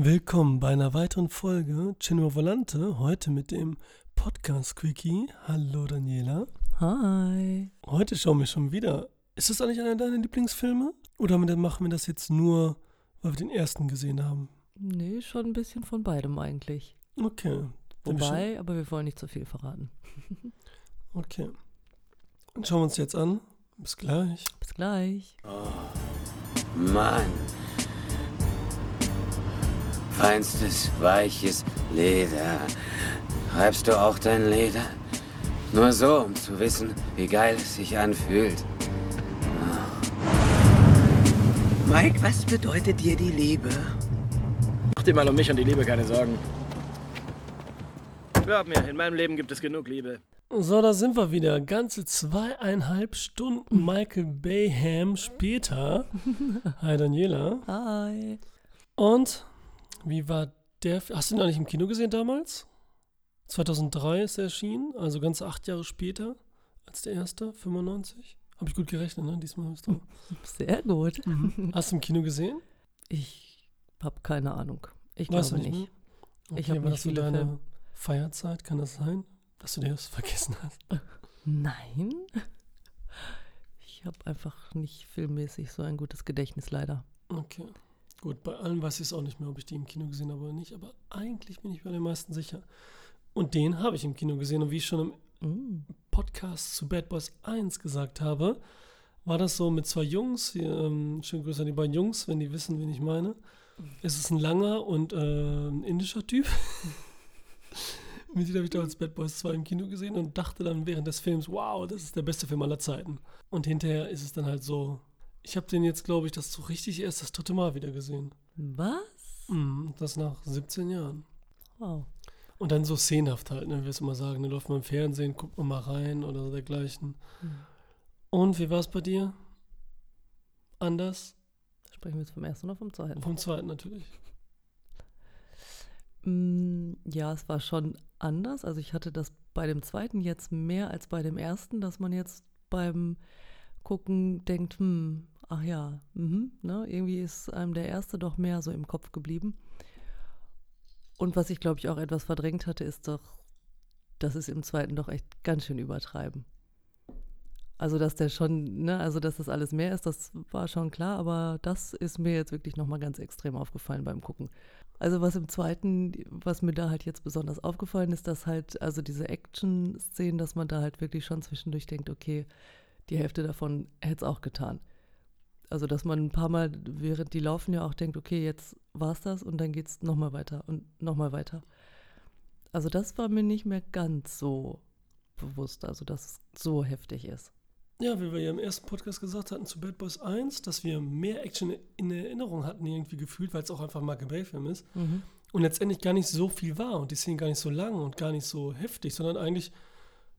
Willkommen bei einer weiteren Folge Cinema Volante, heute mit dem Podcast Quickie. Hallo Daniela. Hi. Heute schauen wir schon wieder. Ist das eigentlich einer deiner Lieblingsfilme? Oder machen wir das jetzt nur, weil wir den ersten gesehen haben? Nee, schon ein bisschen von beidem eigentlich. Okay. Wobei, aber wir wollen nicht zu viel verraten. okay. Dann schauen wir uns jetzt an. Bis gleich. Bis gleich. Oh, Mann. Feinstes, weiches Leder. Reibst du auch dein Leder? Nur so, um zu wissen, wie geil es sich anfühlt. Mike, was bedeutet dir die Liebe? Mach dir mal um mich und die Liebe keine Sorgen. Glaub mir, in meinem Leben gibt es genug Liebe. So, da sind wir wieder. Ganze zweieinhalb Stunden Michael Bayham später. Hi Daniela. Hi. Und wie war der? Hast du ihn nicht im Kino gesehen damals? 2003 ist er erschienen, also ganze acht Jahre später als der erste, 95. Habe ich gut gerechnet, ne? Diesmal bist du. Sehr gut. Mhm. Hast du im Kino gesehen? Ich habe keine Ahnung. Ich weißt glaube nicht. nicht. Okay, ich habe war das so deine Filme. Feierzeit? Kann das sein, dass du dir das vergessen hast? Nein. Ich habe einfach nicht filmmäßig so ein gutes Gedächtnis leider. Okay. Gut, bei allen weiß ich es auch nicht mehr, ob ich die im Kino gesehen habe oder nicht, aber eigentlich bin ich bei den meisten sicher. Und den habe ich im Kino gesehen und wie ich schon im Mm. Podcast zu Bad Boys 1 gesagt habe, war das so mit zwei Jungs, hier, ähm, schönen Grüße an die beiden Jungs, wenn die wissen, wen ich meine. Es ist ein langer und äh, ein indischer Typ. mit dem habe ich damals Bad Boys 2 im Kino gesehen und dachte dann während des Films, wow, das ist der beste Film aller Zeiten. Und hinterher ist es dann halt so, ich habe den jetzt, glaube ich, das so richtig erst das dritte Mal wieder gesehen. Was? Mhm, das nach 17 Jahren. Wow. Und dann so szenenhaft halt, ne, wie wir es immer sagen. Dann läuft man im Fernsehen, guckt man mal rein oder so dergleichen. Hm. Und wie war es bei dir? Anders? Sprechen wir jetzt vom ersten oder vom zweiten? Vom zweiten natürlich. Mm, Ja, es war schon anders. Also ich hatte das bei dem zweiten jetzt mehr als bei dem ersten, dass man jetzt beim Gucken denkt, hm, ach ja, mhm, ne, irgendwie ist einem der erste doch mehr so im Kopf geblieben. Und was ich, glaube ich, auch etwas verdrängt hatte, ist doch, das ist im zweiten doch echt ganz schön übertreiben. Also, dass der schon, ne, also dass das alles mehr ist, das war schon klar, aber das ist mir jetzt wirklich nochmal ganz extrem aufgefallen beim Gucken. Also was im zweiten, was mir da halt jetzt besonders aufgefallen ist, dass halt, also diese Action-Szenen, dass man da halt wirklich schon zwischendurch denkt, okay, die Hälfte davon hätte es auch getan. Also dass man ein paar Mal, während die laufen, ja auch denkt, okay, jetzt war's das und dann geht's nochmal weiter und nochmal weiter. Also das war mir nicht mehr ganz so bewusst, also dass es so heftig ist. Ja, wie wir ja im ersten Podcast gesagt hatten zu Bad Boys 1, dass wir mehr Action in Erinnerung hatten, irgendwie gefühlt, weil es auch einfach ein Michael Bay-Film ist. Und letztendlich gar nicht so viel war und die Szenen gar nicht so lang und gar nicht so heftig, sondern eigentlich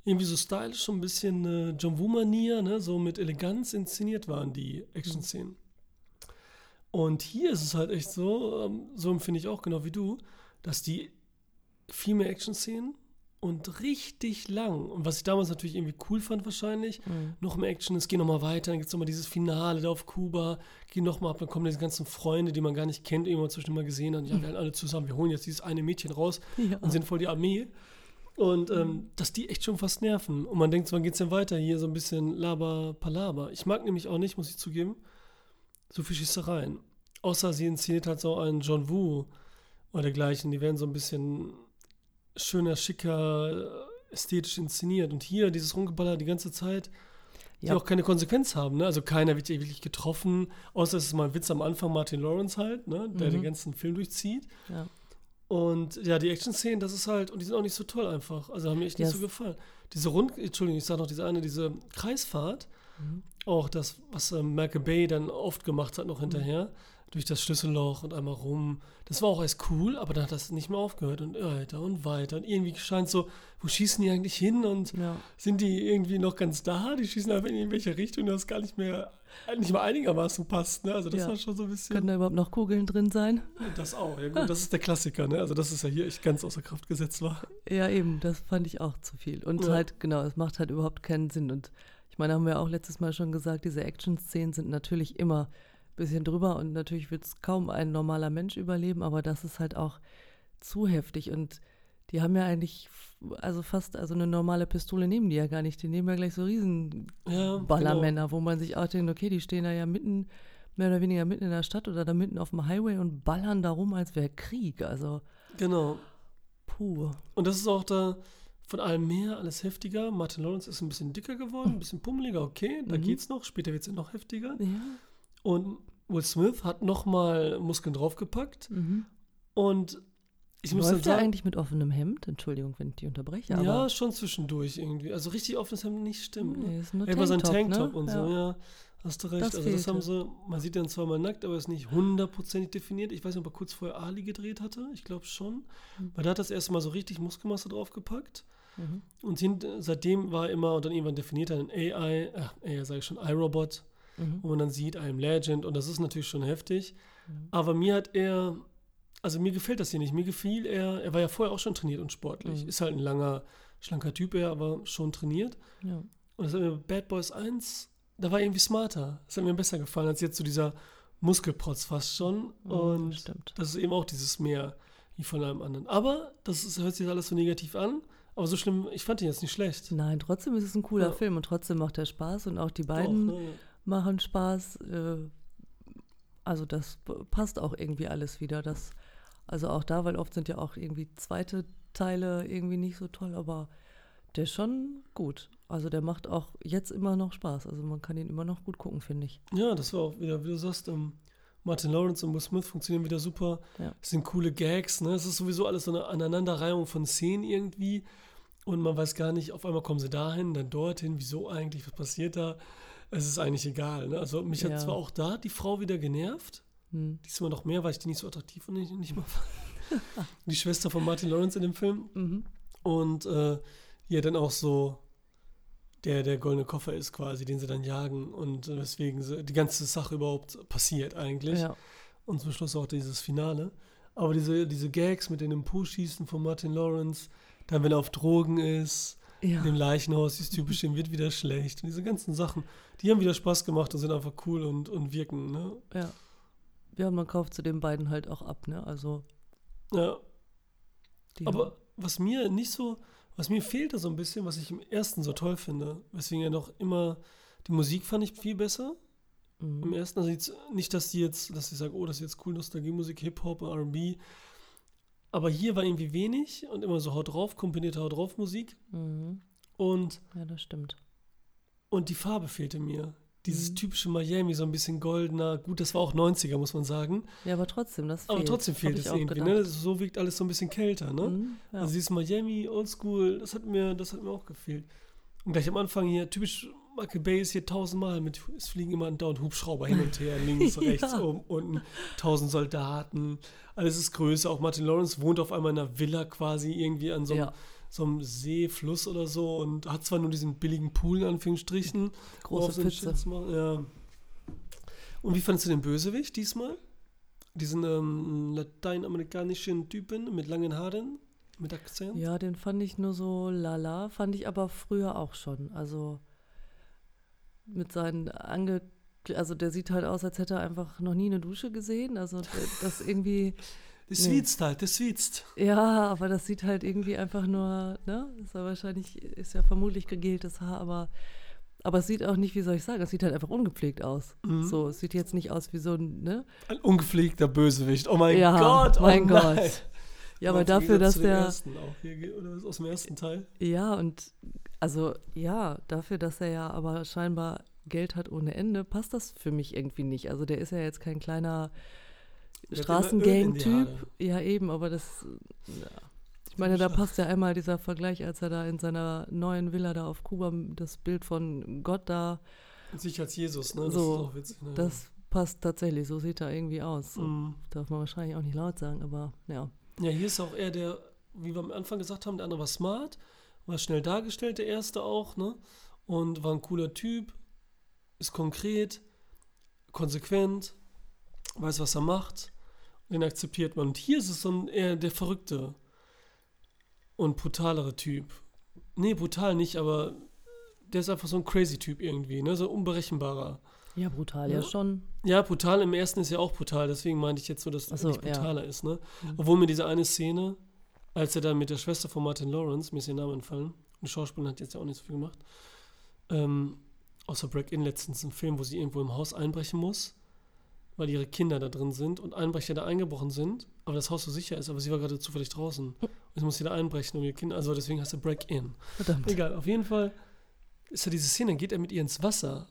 irgendwie so stylisch, so ein bisschen äh, John Woo-Manier, ne? so mit Eleganz inszeniert waren die Action-Szenen. Und hier ist es halt echt so, ähm, so empfinde ich auch genau wie du, dass die viel mehr Action-Szenen und richtig lang. Und was ich damals natürlich irgendwie cool fand wahrscheinlich, noch mehr Action, es geht nochmal weiter, dann gibt es nochmal dieses Finale da auf Kuba, geht nochmal ab, dann kommen diese ganzen Freunde, die man gar nicht kennt, irgendwann zwischen mal gesehen hat. Ja, wir alle zusammen, wir holen jetzt dieses eine Mädchen raus Ja. und sind voll die Armee. Und ähm, dass die echt schon fast nerven. Und man denkt, wann geht's denn weiter? Hier so ein bisschen Laber, Palaber. Ich mag nämlich auch nicht, muss ich zugeben, so viel Schießereien. Außer sie inszeniert halt so einen John Woo oder dergleichen. Die werden so ein bisschen schöner, schicker, äh, ästhetisch inszeniert. Und hier dieses Rumgeballer die ganze Zeit, die Ja. auch keine Konsequenz haben. Ne? Also keiner wird hier wirklich getroffen, außer es ist mal ein Witz am Anfang, Martin Lawrence halt, ne? der Mhm. den ganzen Film durchzieht. Ja. Und ja, die Action-Szenen, das ist halt, und die sind auch nicht so toll einfach. Also haben mir echt nicht Ja, so gefallen. Diese Rund, Entschuldigung, ich sage noch diese eine, diese Kreisfahrt, Mhm. auch das, was Michael Bay dann oft gemacht hat Mhm. noch hinterher, durch das Schlüsselloch und einmal rum. Das war auch erst cool, aber dann hat das nicht mehr aufgehört und weiter und weiter. Und irgendwie scheint so, wo schießen die eigentlich hin und Ja. sind die irgendwie noch ganz da? Die schießen einfach in irgendwelche Richtung, das gar nicht mehr, nicht mal einigermaßen passt. Ne? Also das Ja. war schon so ein bisschen. Können da überhaupt noch Kugeln drin sein? Das auch, ja gut, das ist der Klassiker, ne? Also das ist ja hier echt ganz außer Kraft gesetzt war. Ja, eben, das fand ich auch zu viel. Und Ja. halt, genau, es macht halt überhaupt keinen Sinn. Und meine, haben wir auch letztes Mal schon gesagt, diese Action-Szenen sind natürlich immer bisschen drüber und natürlich wird es kaum ein normaler Mensch überleben, aber das ist halt auch zu heftig und die haben ja eigentlich, also fast, also eine normale Pistole nehmen die ja gar nicht. Die nehmen ja gleich so riesen Ja, Ballermänner, wo man sich auch denkt, okay, die stehen da ja mitten, mehr oder weniger mitten in der Stadt oder da mitten auf dem Highway und ballern da rum, als wäre Krieg. Also, Genau. puh. Und das ist auch da von allem mehr, alles heftiger. Martin Lawrence ist ein bisschen dicker geworden, ein bisschen pummeliger, okay, da Mhm. geht's noch. Später wird es noch heftiger. Ja. Und Will Smith hat nochmal Muskeln draufgepackt. Mhm. Und ich muss dann Läuft sagen, eigentlich mit offenem Hemd? Entschuldigung, wenn ich die unterbreche. Aber ja, schon zwischendurch irgendwie. Also richtig offenes Hemd nicht stimmt. Ne? nee, ist nur Ja, immer so ein Tanktop, Tanktop ne? und so, ja. Hast du recht. Das also das haben sie, man sieht ihn zwar mal nackt, aber ist nicht hundertprozentig definiert. Ich weiß nicht, ob er kurz vorher Ali gedreht hatte. Ich glaube schon. Mhm. Weil da hat das erste Mal so richtig Muskelmasse draufgepackt. Mhm. Und hint, seitdem war er immer und dann irgendwann definiert er ein AI, äh, AI sage ich schon, iRobot, Mhm. wo man dann sieht, I am Legend und das ist natürlich schon heftig. Mhm. Aber mir hat er, also mir gefällt das hier nicht. Mir gefiel er, er war ja vorher auch schon trainiert und sportlich. Mhm. Ist halt ein langer, schlanker Typ, er aber schon trainiert. Ja. Und das hat mir Bad Boys 1, da war er irgendwie smarter. Das hat mir besser gefallen als jetzt so dieser Muskelprotz fast schon. Mhm, Und das stimmt. das ist eben auch dieses Mehr wie von einem anderen. Aber das ist, hört sich alles so negativ an. Aber so schlimm, ich fand ihn jetzt nicht schlecht. Nein, trotzdem ist es ein cooler Ja. Film und trotzdem macht er Spaß und auch die Doch, beiden ne? machen Spaß. Äh, also das passt auch irgendwie alles wieder. Das, also auch da, weil oft sind ja auch irgendwie zweite Teile irgendwie nicht so toll, aber der ist schon gut. Also der macht auch jetzt immer noch Spaß. Also man kann ihn immer noch gut gucken, finde ich. Ja, das war auch wieder, wie du sagst, ähm, Martin Lawrence und Will Smith funktionieren wieder super. Ja. Es sind coole Gags, ne? Es ist sowieso alles so eine Aneinanderreihung von Szenen irgendwie. Und man weiß gar nicht, auf einmal kommen sie dahin, dann dorthin, wieso eigentlich, was passiert da? Es ist eigentlich egal. Ne? Also mich Ja. hat zwar auch da die Frau wieder genervt, Hm. diesmal noch mehr, weil ich die nicht so attraktiv und nicht, nicht mal die Schwester von Martin Lawrence in dem Film. Mhm. Und äh, ja, dann auch so der, der goldene Koffer ist quasi, den sie dann jagen und weswegen sie, die ganze Sache überhaupt passiert eigentlich. Ja. Und zum Schluss auch dieses Finale. Aber diese, diese Gags mit dem Po-Schießen von Martin Lawrence, dann wenn er auf Drogen ist, Ja. in dem Leichenhaus, dieses typische, ihm wird wieder schlecht. Und diese ganzen Sachen, die haben wieder Spaß gemacht und sind einfach cool und, und wirken. Ne? ja. Ja, man kauft zu den beiden halt auch ab, ne? Also Ja, Aber was mir nicht so, was mir fehlte so ein bisschen, was ich im ersten so toll finde, weswegen ja noch immer, die Musik fand ich viel besser haben, im mhm. ersten. Also jetzt, nicht, dass die jetzt, dass ich sage, oh, das ist jetzt cool, Nostalgie-Musik, Hip-Hop, R&B. Aber hier war irgendwie wenig und immer so Haut drauf, kombinierte Haut drauf Musik. Mhm. Und, Ja, das stimmt. und die Farbe fehlte mir. Dieses Mhm. typische Miami, so ein bisschen goldener. Gut, das war auch 90er, muss man sagen. Ja, aber trotzdem, das fehlt. Aber trotzdem fehlt es irgendwie. Ne? So wirkt alles so ein bisschen kälter. Ne? Mhm, ja. Also dieses Miami, Oldschool, das hat mir, das hat mir auch gefehlt. Und gleich am Anfang hier, typisch Michael Bay ist hier tausendmal mit, es fliegen immer dauernd Hubschrauber hin und her, links, Ja. rechts, oben, unten, tausend Soldaten, alles ist größer. Auch Martin Lawrence wohnt auf einmal in einer Villa quasi irgendwie an so einem, Ja. so einem See, Fluss oder so und hat zwar nur diesen billigen Pool in Anführungsstrichen. Große Pfütze. Ja. Und wie fandest du den Bösewicht diesmal? Diesen ähm, lateinamerikanischen Typen mit langen Haaren, mit Akzent? Ja, den fand ich nur so lala, fand ich aber früher auch schon. Also mit seinen ange also der sieht halt aus, als hätte er einfach noch nie eine Dusche gesehen. Also das irgendwie, Das Nee. schwitzt halt, das schwitzt. ja, aber das sieht halt irgendwie einfach nur, ne? Ist ja wahrscheinlich, ist ja vermutlich gegeltes Haar, aber, aber es sieht auch nicht, wie soll ich sagen, es sieht halt einfach ungepflegt aus. Mhm. So, es sieht jetzt nicht aus wie so ein, ne? Ein ungepflegter Bösewicht. Oh mein ja, Gott, oh mein nein. Gott. Ja, aber dafür, dass der. Ersten auch hier, oder aus dem ersten Teil? Ja, und also ja, dafür, dass er ja aber scheinbar Geld hat ohne Ende, passt das für mich irgendwie nicht. Also der ist ja jetzt kein kleiner Straßengang-Typ. Ja, eben, aber das. Ja. Ich meine, da passt ja einmal dieser Vergleich, als er da in seiner neuen Villa da auf Kuba das Bild von Gott da, Sich als Jesus, ne? Das So, ist auch witzig. Ne? das passt tatsächlich, so sieht er irgendwie aus. Mhm. Darf man wahrscheinlich auch nicht laut sagen, aber ja. Ja, hier ist auch eher der, wie wir am Anfang gesagt haben, der andere war smart, war schnell dargestellt, der erste auch, ne? Und war ein cooler Typ, ist konkret, konsequent, weiß, was er macht, den akzeptiert man. Und hier ist es dann eher der verrückte und brutalere Typ. Nee, brutal nicht, aber der ist einfach so ein crazy Typ irgendwie, ne? So ein unberechenbarer. Ja, brutal, ja, Ja. schon. Ja, brutal im ersten ist ja auch brutal, deswegen meinte ich jetzt so, dass es so, nicht ja. brutaler ist, ne? Obwohl mir diese eine Szene, als er dann mit der Schwester von Martin Lawrence, mir ist ihr Name entfallen, und die Schauspielerin hat jetzt ja auch nicht so viel gemacht, ähm, außer Break-In letztens ein Film, wo sie irgendwo im Haus einbrechen muss, weil ihre Kinder da drin sind und Einbrecher da eingebrochen sind, aber das Haus so sicher ist, aber sie war gerade zufällig draußen. Und jetzt muss sie da einbrechen um ihre Kinder, also deswegen heißt er Break-In. Verdammt. Egal, auf jeden Fall ist ja diese Szene, dann geht er mit ihr ins Wasser,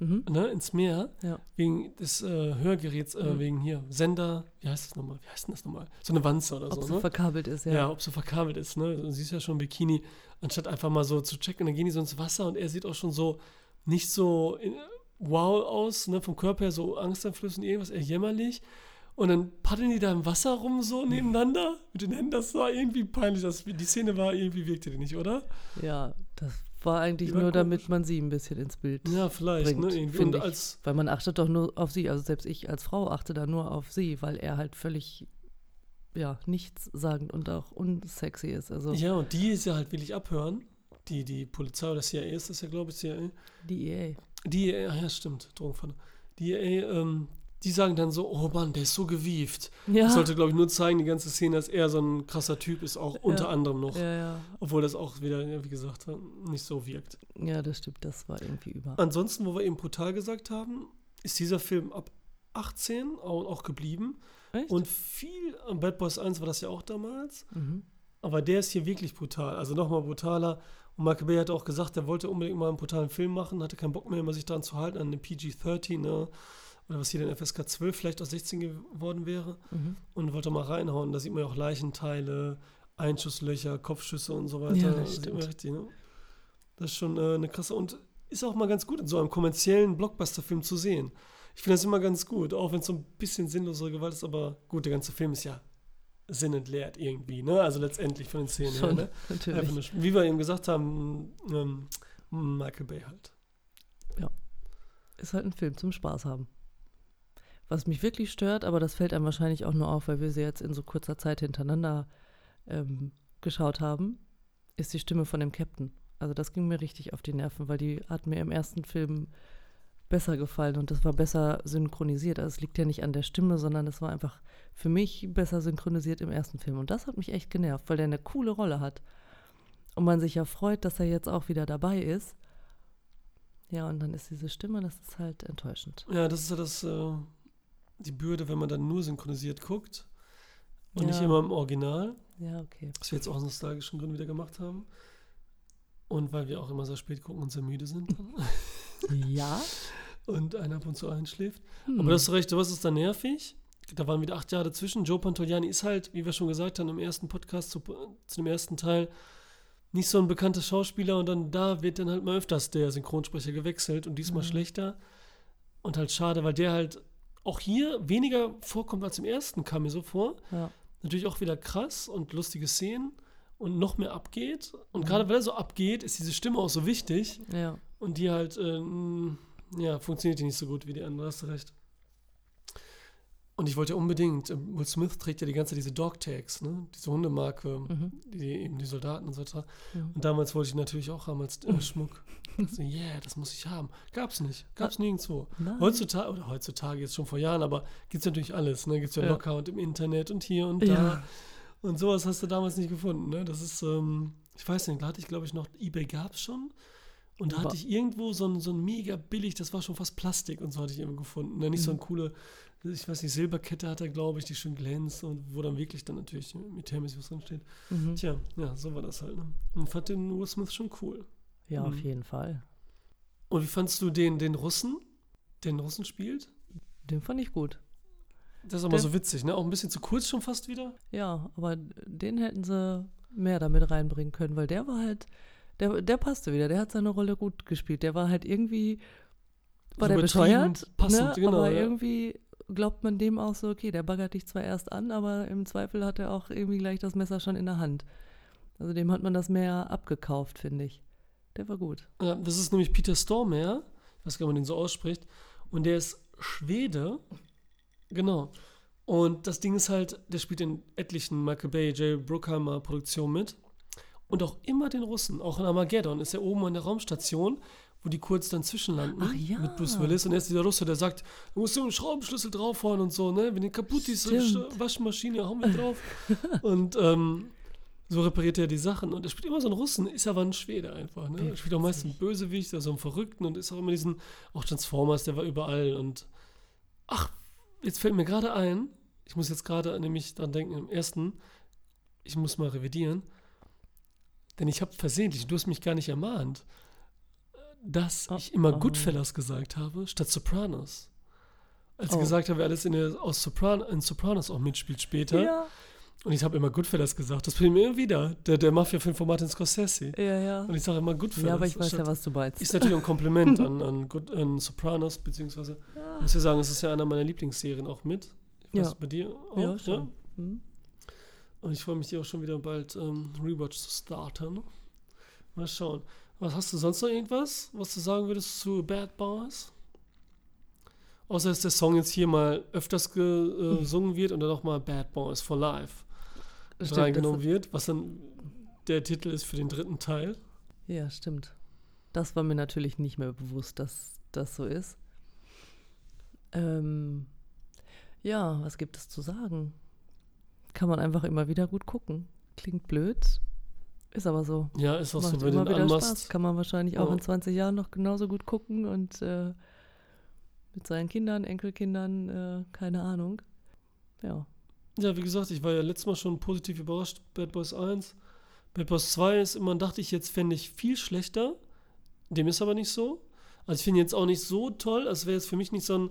Mhm. ne, ins Meer, Ja. wegen des äh, Hörgeräts, äh, Mhm. wegen hier, Sender, wie heißt das nochmal? Wie heißt denn das nochmal? So eine Wanze oder Ob so, so ne? verkabelt ist, Ja. ja. ob so verkabelt ist, ne? Du siehst ja schon Bikini, anstatt einfach mal so zu checken, dann gehen die so ins Wasser und er sieht auch schon so nicht so in, wow aus, ne? Vom Körper her so angsteinflößend, irgendwas eher jämmerlich. Und dann paddeln die da im Wasser rum so nebeneinander mit den Händen. Das war irgendwie peinlich. Das, die Szene war irgendwie, wirkte die nicht, oder? Ja, das war eigentlich nur, damit man sie ein bisschen ins Bild Ja, vielleicht, bringt, ne? Irgendwie. finde Und ich. als, Weil man achtet doch nur auf sie. Also selbst ich als Frau achte da nur auf sie, weil er halt völlig, ja, nichtssagend und auch unsexy ist. Also ja, und die ist ja halt willig abhören. Die, die Polizei oder CIA ist das ja, glaube ich, CIA. die EA. Die, ah ja, stimmt, Drogenfalle. Die, ey, ähm, die sagen dann so, oh Mann, der ist so gewieft. Ja. Das sollte, glaube ich, nur zeigen, die ganze Szene, dass er so ein krasser Typ ist, auch unter Ja. anderem noch. ja. Obwohl das auch wieder, wie gesagt, nicht so wirkt. Ja, das stimmt, das war irgendwie über. Ansonsten, wo wir eben brutal gesagt haben, ist dieser Film ab 18 auch, auch geblieben. Echt? Und viel, Bad Boys 1 war das ja auch damals. mhm. Aber der ist hier wirklich brutal. Also nochmal brutaler. Und Michael Bay hat auch gesagt, er wollte unbedingt mal einen brutalen Film machen, hatte keinen Bock mehr, immer sich daran zu halten, an eine PG-13, ne? Oder was hier den FSK 12 vielleicht aus 16 geworden wäre. Mhm. Und wollte mal reinhauen. Da sieht man ja auch Leichenteile, Einschusslöcher, Kopfschüsse und so weiter. Ja, das sieht man richtig, ne? Das ist schon äh, eine krasse. Und ist auch mal ganz gut, in so einem kommerziellen Blockbuster-Film zu sehen. Ich finde das immer ganz gut, auch wenn es so ein bisschen sinnlosere Gewalt ist, aber gut, der ganze Film ist ja sinnentleert irgendwie, ne? Also letztendlich von den Szenen Schon, her, ne? natürlich. Nur, wie wir eben gesagt haben, ähm, Michael Bay halt. Ist halt ein Film zum Spaß haben. Was mich wirklich stört, aber das fällt einem wahrscheinlich auch nur auf, weil wir sie jetzt in so kurzer Zeit hintereinander ähm, geschaut haben, ist die Stimme von dem Captain. Also das ging mir richtig auf die Nerven, weil die hat mir im ersten Film besser gefallen und das war besser synchronisiert. Also es liegt ja nicht an der Stimme, sondern es war einfach für mich besser synchronisiert im ersten Film. Und das hat mich echt genervt, weil der eine coole Rolle hat. Und man sich ja freut, dass er jetzt auch wieder dabei ist. Ja, und dann ist diese Stimme, das ist halt enttäuschend. Ja, das ist ja das, äh, die Bürde, wenn man dann nur synchronisiert guckt und nicht Ja. immer im Original. Ja, okay. Was wir jetzt auch aus nostalgischen Gründen wieder gemacht haben. Und weil wir auch immer sehr spät gucken und sehr müde sind. Ja? und einer ab und zu einschläft. Hm. Aber das ist recht, was ist da nervig? Da waren wieder acht Jahre dazwischen. Joe Pantoliani ist halt, wie wir schon gesagt haben, im ersten Podcast zu, zu dem ersten Teil nicht so ein bekannter Schauspieler und dann da wird dann halt mal öfters der Synchronsprecher gewechselt und diesmal Mhm. schlechter. Und halt schade, weil der halt auch hier weniger vorkommt als im ersten, kam mir so vor. Ja. Natürlich auch wieder krass und lustige Szenen und noch mehr abgeht. Und Mhm. gerade weil er so abgeht, ist diese Stimme auch so wichtig. ja. Und die halt, ähm, ja, funktioniert die nicht so gut wie die andere, hast du recht. Und ich wollte ja unbedingt, äh, Will Smith trägt ja die ganze Zeit diese Dog Tags, ne? Diese Hundemarke, Mhm. die eben die Soldaten und so weiter. Ja. Und damals wollte ich natürlich auch haben als äh, Schmuck. so, yeah, das muss ich haben. Gab's nicht. Gab's nirgendwo. Nein. Heutzutage, oder heutzutage jetzt schon vor Jahren, aber gibt's natürlich alles, ne? Gibt's ja, Ja. locker und im Internet und hier und da. Ja. Und sowas hast du damals nicht gefunden, ne? Das ist, ähm, ich weiß nicht, da hatte ich glaube ich noch, Ebay gab's schon. Und da hatte ich irgendwo so ein, so ein mega billig, das war schon fast Plastik und so hatte ich immer gefunden. Ne? Nicht so Mhm. eine coole, ich weiß nicht, Silberkette hat er, glaube ich, die schön glänzt und wo dann wirklich dann natürlich mit Hermes was drin steht. Mhm. Tja, ja, so war das halt. Ne? Und fand den Will Smith schon cool. Ja, auf Mhm. jeden Fall. Und wie fandst du den, den Russen, der den Russen spielt? Den fand ich gut. Das ist aber Der- so witzig, ne? Auch ein bisschen zu kurz schon fast wieder. Ja, aber den hätten sie mehr damit reinbringen können, weil der war halt, der, der passte wieder, der hat seine Rolle gut gespielt. Der war halt irgendwie, war So der bescheuert, passend, ne? genau, aber ja. irgendwie glaubt man dem auch so, okay, der baggert dich zwar erst an, aber im Zweifel hat er auch irgendwie gleich das Messer schon in der Hand. Also dem hat man das mehr abgekauft, finde ich. Der war gut. Ja, das ist nämlich Peter Stormare, ich weiß gar nicht, ob man den so ausspricht, und der ist Schwede. Genau. Und das Ding ist halt, der spielt in etlichen Michael Bay, Jay Bruckheimer Produktionen mit. Und auch immer den Russen, auch in Armageddon ist er oben an der Raumstation, wo die kurz dann zwischenlanden Ach ja. mit Bruce Willis und er ist dieser Russe, der sagt, du musst so einen Schraubenschlüssel draufhauen und so, ne? Wenn die kaputt ist, Waschmaschine, hauen wir drauf. und ähm, so repariert er die Sachen. Und er spielt immer so einen Russen, ist aber ein Schwede einfach, ne? Er spielt auch meist einen Bösewicht, also einen Verrückten und ist auch immer diesen, auch Transformers, der war überall und ach, jetzt fällt mir gerade ein, ich muss jetzt gerade nämlich dran denken, im ersten, ich muss mal revidieren, denn ich habe versehentlich, du hast mich gar nicht ermahnt, dass Oh, ich immer oh. Goodfellas gesagt habe, statt Sopranos. Als ich Oh. gesagt habe, wer alles in, der, aus Sopran in Sopranos auch mitspielt später. Ja, Und ich habe immer Goodfellas gesagt. Das bringt mir immer wieder. Der, der Mafia-Film von Martin Scorsese. ja, ja. Und ich sage immer Goodfellas. Ja, aber ich weiß statt- ja, was du meinst. Ist natürlich ein Kompliment an, an, Good, an Sopranos, beziehungsweise, ich muss ja sagen, es ist ja einer meiner Lieblingsserien auch mit. Ich weiß, Ja. bei dir auch, Ja, schon. Ja? Hm? Und ich freue mich, die auch schon wieder bald ähm, Rewatch zu starten. Mal schauen. Was hast du sonst noch irgendwas, was du sagen würdest zu Bad Boys? Außer dass der Song jetzt hier mal öfters äh, gesungen wird und dann auch mal Bad Boys for Life Stimmt, reingenommen wird, was dann der Titel ist für den dritten Teil. ja, stimmt. Das war mir natürlich nicht mehr bewusst, dass das so ist. Ähm, ja, was gibt es zu sagen? Kann man einfach immer wieder gut gucken. Klingt blöd, ist aber so. Ja, ist auch so, Macht wenn du immer den wieder anmachst. Spaß. Kann man wahrscheinlich auch Ja. in 20 Jahren noch genauso gut gucken und äh, mit seinen Kindern, Enkelkindern, äh, keine Ahnung. Ja. Ja, wie gesagt, ich war ja letztes Mal schon positiv überrascht. Bad Boys 1. Bad Boys 2 ist immer, dachte ich, jetzt fände ich viel schlechter. Dem ist aber nicht so. Also ich finde jetzt auch nicht so toll. Es wäre jetzt für mich nicht so ein.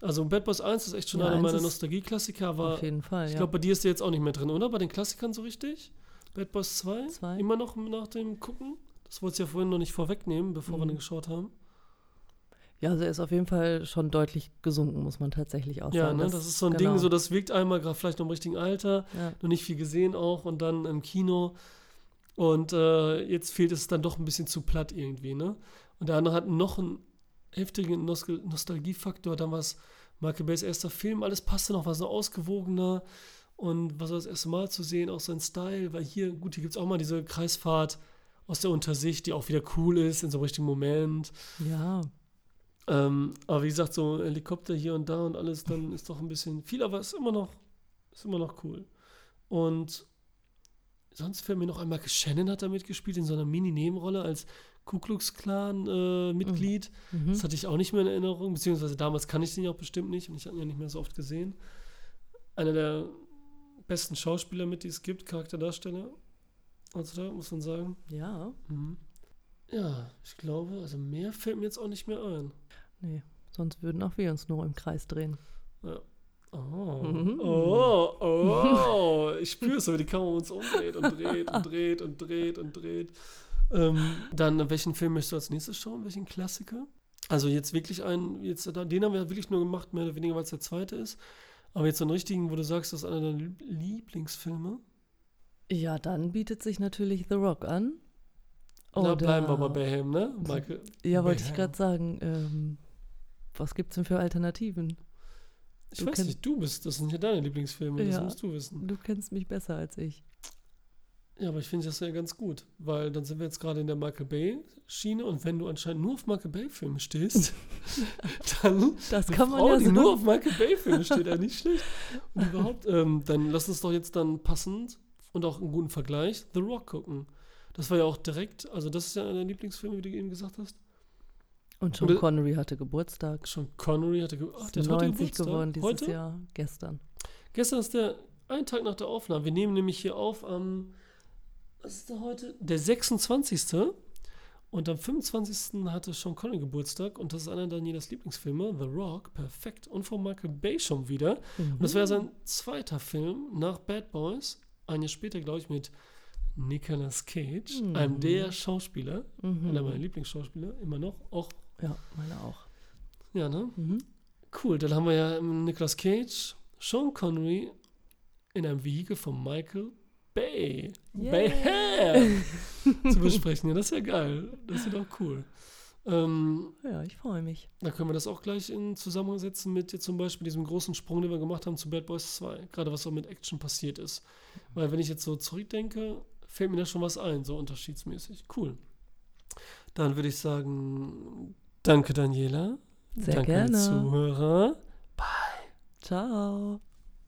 Also Bad Boys 1 ist echt schon Ja, einer meiner Nostalgie-Klassiker, aber Auf jeden Fall, ich ja. glaube, bei dir ist der jetzt auch nicht mehr drin, oder? Bei den Klassikern so richtig? Bad Boys 2? Zwei. Immer noch nach dem Gucken? Das wolltest du ja vorhin noch nicht vorwegnehmen, bevor wir Mhm. den geschaut haben. ja, also er ist auf jeden Fall schon deutlich gesunken, muss man tatsächlich auch Ja, sagen. ne? Das ist so ein genau. Ding, so das wirkt einmal gerade vielleicht noch im richtigen Alter. Ja. noch nicht viel gesehen auch und dann im Kino. Und äh, jetzt fehlt es dann doch ein bisschen zu platt irgendwie, ne? Und der andere hat noch einen heftigen Nos Nostalgiefaktor. Dann war es Michael Bays erster Film, alles passte noch, war so ausgewogener und war so das erste Mal zu sehen, auch sein Style, weil hier, gut, hier gibt es auch mal diese Kreisfahrt aus der Untersicht, die auch wieder cool ist, in so einem richtigen Moment. ja, Ähm, aber wie gesagt, so Helikopter hier und da und alles, dann ist doch ein bisschen viel, aber ist immer noch, ist immer noch cool. Und sonst fällt mir noch einmal, Shannon hat da mitgespielt in so einer Mini-Nebenrolle als Ku Klux Klan-Mitglied. mhm. Das hatte ich auch nicht mehr in Erinnerung, beziehungsweise damals kann ich den ja auch bestimmt nicht und ich habe ihn ja nicht mehr so oft gesehen. Einer der besten Schauspieler mit, die es gibt, Charakterdarsteller. Also muss man sagen. ja, Mhm. Ja, ich glaube, also mehr fällt mir jetzt auch nicht mehr ein. nee, sonst würden auch wir uns nur im Kreis drehen. Ja. Oh, Mhm. oh, oh, ich spüre es, wie die Kamera uns umdreht und dreht und dreht und dreht und dreht. Ähm, dann, welchen Film möchtest du als nächstes schauen? Welchen Klassiker? Also jetzt wirklich einen, jetzt, den haben wir wirklich nur gemacht, mehr oder weniger, weil es der zweite ist. Aber jetzt so einen richtigen, wo du sagst, das ist einer deiner Lieblingsfilme. Ja, dann bietet sich natürlich The Rock an. Da bleiben wir Oder- bei Baham, ne? Michael. Ja, wollte ich gerade sagen. Ähm, was gibt's denn für Alternativen? Ich du weiß nicht, du bist, das sind ja deine Lieblingsfilme, das Ja. musst du wissen. Du kennst mich besser als ich. Ja, aber ich finde das ja ganz gut, weil dann sind wir jetzt gerade in der Michael Bay-Schiene und wenn du anscheinend nur auf Michael Bay-Filme stehst, dann Das kann man Frau, ja die so. nur auf Michael Bay-Filme steht, ja nicht schlecht. Und überhaupt, ähm, dann lass uns doch jetzt dann passend und auch einen guten Vergleich The Rock gucken. Das war ja auch direkt, also das ist ja einer der Lieblingsfilme, wie du eben gesagt hast. Und Sean Connery hatte Geburtstag. Schon Connery hatte, ge ach, der hat heute 90 Geburtstag. geworden dieses heute? Jahr. Gestern. Gestern ist der ein Tag nach der Aufnahme. Wir nehmen nämlich hier auf am, was ist da heute? Der 26. Und am 25. hatte Sean Connery Geburtstag und das ist einer Danielas Lieblingsfilme, The Rock, perfekt. Und von Michael Bay schon wieder. Und das wäre sein zweiter Film nach Bad Boys. Ein Jahr später, glaube ich, mit Nicolas Cage, einem der Schauspieler, einer meiner Lieblingsschauspieler, immer noch. Auch, Ja, meine auch. ja, ne? Mhm. Cool, dann haben wir ja Nicolas Cage, Sean Connery in einem Vehikel von Michael Bay. Yay. Bayham zu besprechen. Ja, das ist ja geil. Das ist ja doch cool. Ähm, Ja, ich freue mich. da können wir das auch gleich in Zusammenhang setzen mit jetzt zum Beispiel diesem großen Sprung, den wir gemacht haben zu Bad Boys 2. Gerade was so mit Action passiert ist. Weil wenn ich jetzt so zurückdenke, fällt mir da schon was ein, so unterschiedsmäßig. Cool. Dann würde ich sagen, danke Daniela. Sehr danke gerne. Zuhörer. Ciao.